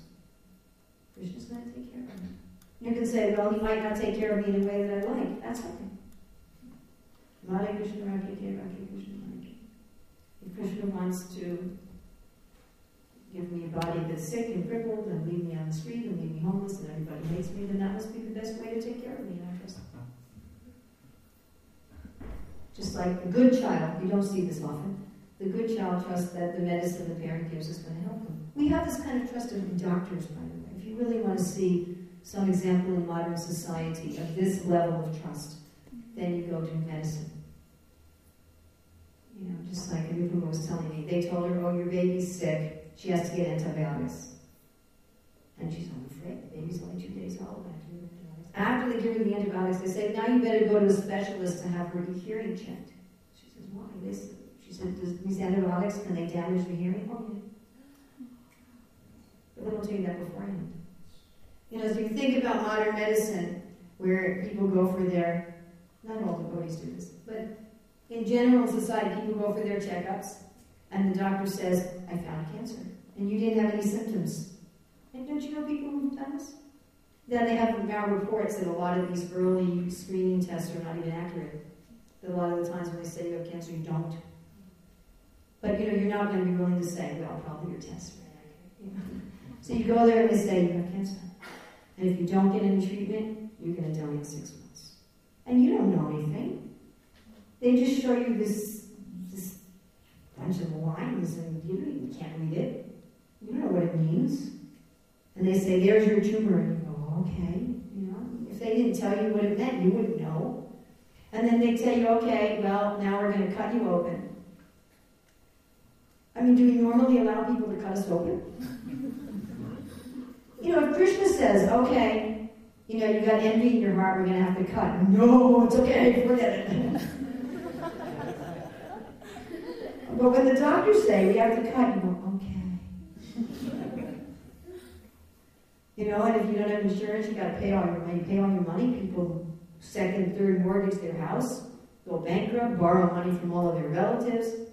Krishna's going to take care of her. You can say, well, he might not take care of me in a way that I like. That's okay. Krishna Krishna If Krishna wants to give me a body that's sick and crippled and leave me on the street and leave me homeless and everybody hates me, then that must be the best way to take care of me. I trust Just like a good child, you don't see this often, the good child trusts that the medicine the parent gives is going to help them. We have this kind of trust in doctors, by the way. If you really want to see some example in modern society of this level of trust, then you go to medicine. You know, just like Anupama was telling me, they told her, oh, your baby's sick, she has to get antibiotics. And she's, I'm afraid the baby's only two days old. After they give her the antibiotics, they say, now you better go to a specialist to have her hearing checked. She says, why? This, she said, these antibiotics, can they damage the hearing? Oh, yeah. But they don't tell you that beforehand. You know, so you think about modern medicine, where people go for their, not all devotees do this, but in general society, people go for their checkups, and the doctor says, I found cancer, and you didn't have any symptoms. And don't you know people who've done this? Then they have now reports that a lot of these early screening tests are not even accurate. That a lot of the times when they say you have cancer, you don't. But you know, you're not going to be willing to say, well, probably your tests are inaccurate. So you go there and they say you have cancer. And if you don't get any treatment, you're going to die in six months. And you don't know anything. They just show you this, this bunch of lines and you, you can't read it. You don't know what it means. And they say, there's your tumor. And you go, okay. You know, if they didn't tell you what it meant, you wouldn't know. And then they tell you, okay, well, now we're going to cut you open. I mean, do we normally allow people to cut us open? you know, if Krishna says, okay, you know, you got envy in your heart, we're going to have to cut. No, it's okay, forget it. but when the doctors say we have to cut, you go, okay. you know, and if you don't have insurance, you got to pay all your money. Pay all your money. People second, third mortgage their house, go bankrupt, borrow money from all of their relatives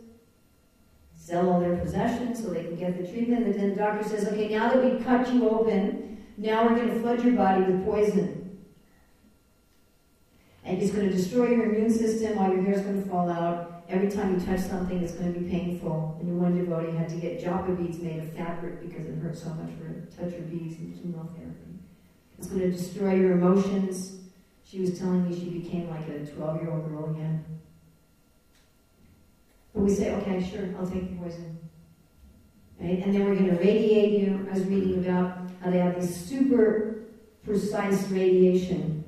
sell all their possessions so they can get the treatment. And then the doctor says, okay, now that we've cut you open, now we're going to flood your body with poison. And it's going to destroy your immune system, all your hair is going to fall out. Every time you touch something, it's going to be painful. And one devotee had to get japa beads made of fabric because it hurt so much to touch her beads in chemotherapy. It's going to destroy your emotions. She was telling me she became like a 12 year old girl again. But we say, okay, sure, I'll take the poison. Right? And then we're going to radiate you. I was reading about how they have this super precise radiation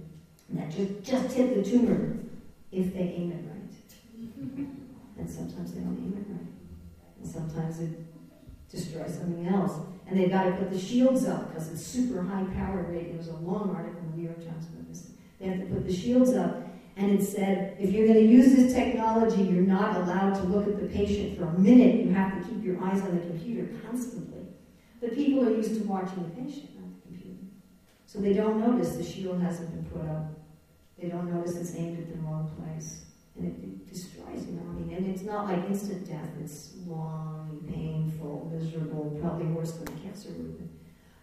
that just, just hit the tumor if they aim it. And sometimes they don't aim it right. And sometimes it destroys something else. And they've got to put the shields up because it's super high powered radiation. There was a long article in the New York Times about this. They have to put the shields up and it said, if you're going to use this technology, you're not allowed to look at the patient for a minute. You have to keep your eyes on the computer constantly. The people are used to watching the patient, not the computer. So they don't notice the shield hasn't been put up. They don't notice it's aimed at the wrong place. And it, destroys you. I mean, and it's not like instant death. It's long, painful, miserable, probably worse than cancer be.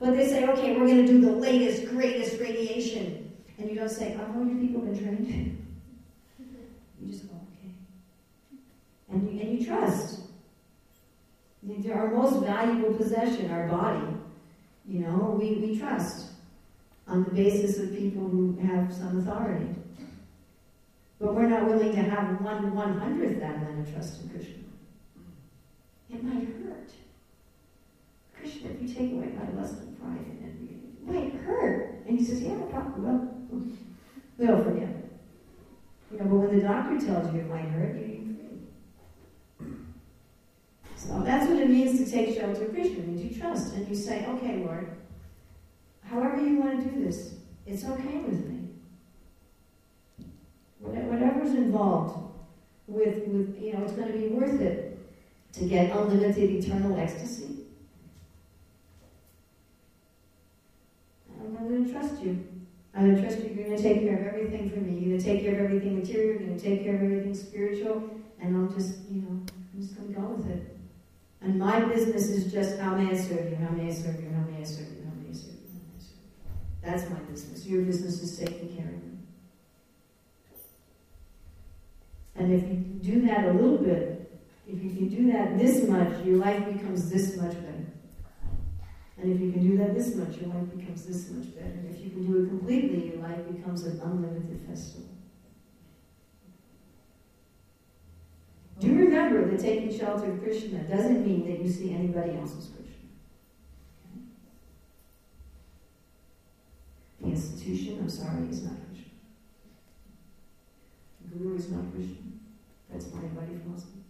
But they say, okay, we're going to do the latest, greatest radiation. And you don't say, oh, how many people been trained? You just go, okay. And you, and you trust. Our most valuable possession, our body, you know, we, we trust on the basis of people who have some authority. But we're not willing to have one one hundredth that amount of trust in Krishna. It might hurt. Krishna, if you take away my lust and pride, and it might hurt. And he says, yeah, probably. We'll forget it. You know, but when the doctor tells you it might hurt, you so that's what it means to take shelter of Krishna. It means you trust and you say, okay, Lord, however you want to do this, it's okay with me. Whatever's involved with, with you know, it's going to be worth it to get unlimited eternal ecstasy. I'm going to trust you. I'm going to trust you. You're going to take care of everything for me. You're going to take care of everything material. You're going to take care of everything spiritual. And I'll just, you know, I'm just going to go with it. And my business is just how may I serve you, how may I serve you, how may I serve you, how may I serve you, may I serve you. That's my business. Your business is taking care of me. And if you do that a little bit, if you can do that this much, your life becomes this much better. And if you can do that this much, your life becomes this much better. And if you can do it completely, your life becomes an unlimited festival. Do remember that taking shelter of Krishna doesn't mean that you see anybody else as Krishna. The institution, I'm sorry, is not guru is not Krishna. That's Mayavadi philosophy.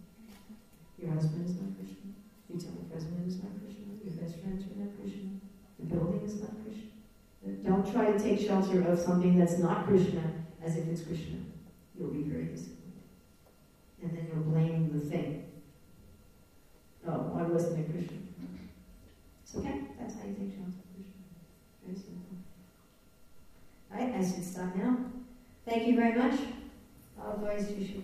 Your husband is not Krishna. You tell your temple president is not Krishna. Your best friends are not Krishna. The building is not Krishna. Don't try to take shelter of something that's not Krishna as if it's Krishna. You'll be very disappointed and then you're blaming the thing. Oh, I wasn't a Christian. It's okay. That's how you take shelter of Krishna. Very simple. All right, I should stop now. Thank you very much. a voz de julho.